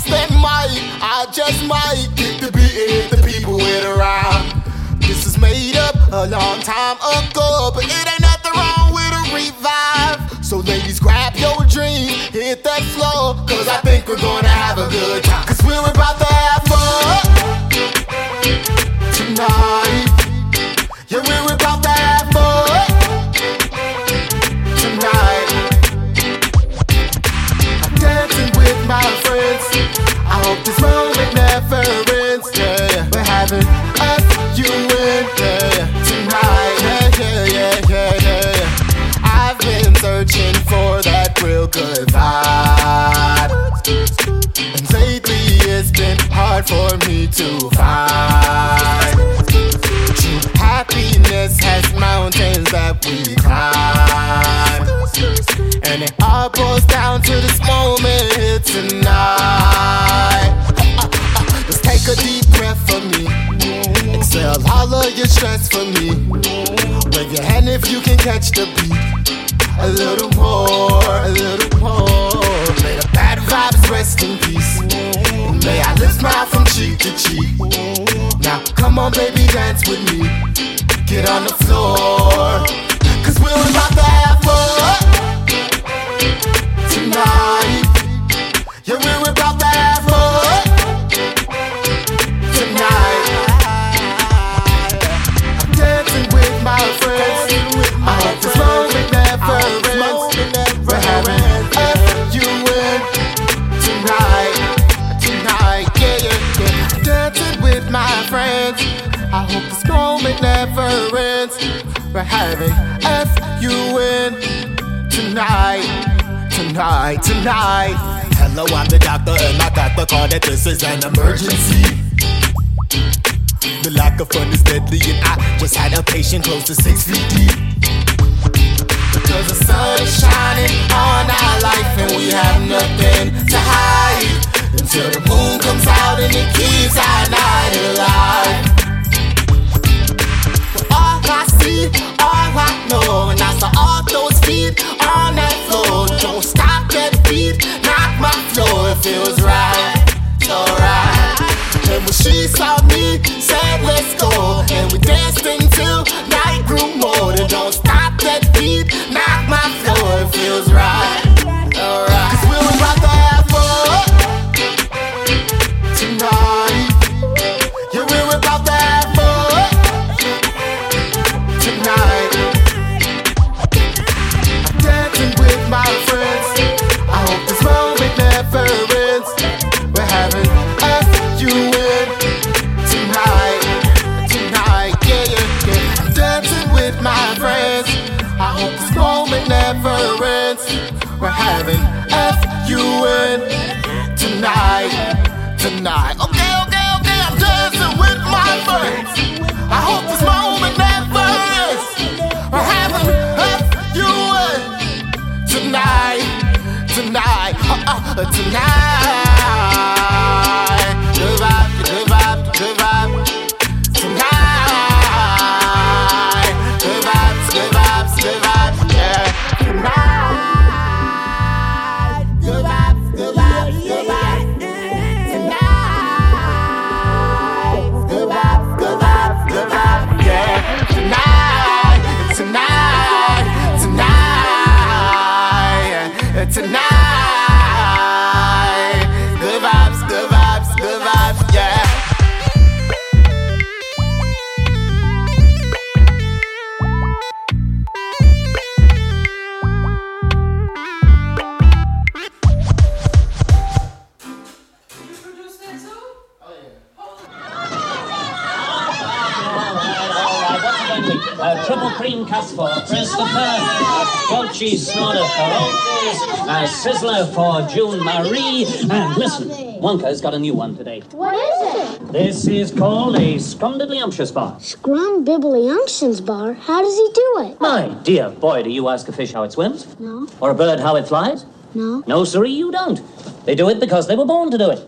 chance they might, I just might get to be if the people wait around. This is made up a long time ago, but it ain't nothing wrong with a revive. So ladies, grab your dream, hit that floor, cause I think we're gonna have a good time. Cause we're about to have I hope this moment never ends. Yeah, yeah. we're having us, you and yeah, tonight. Yeah, yeah, yeah, yeah, yeah. I've been searching for that real good vibe, and lately it's been hard for me to find. True happiness has mountains that we climb. And it all boils down to this moment here tonight. All your stress for me. Wave your hand if you can catch the beat. A little more, a little more. May the bad vibes rest in peace. And may I lift smile from cheek to cheek. Now come on, baby, dance with me. Get on the floor. Cause we're about to We're having F U N tonight, tonight, tonight. Hello, I'm the doctor, and I got the call that this is an emergency. The lack of fun is deadly, and I just had a patient close to six feet deep. Because the sun is shining on our life, and we have nothing to hide. Until the moon comes out and it keeps our night alive. My floor, it feels right, alright. And when she saw me, said let's go, and we danced until night grew more. Uh, tonight. A triple cream custard for Christopher, a crunchy snorter for Otis, a sizzler for June Marie, and listen, Wonka's got a new one today. What is it? This is called a Scrumdiddlyumptious bar. Scrum Bar. How does he do it? My dear boy, do you ask a fish how it swims? No, Or a bird how it flies? no. No, sirree, you don't. They do it because they were born to do it.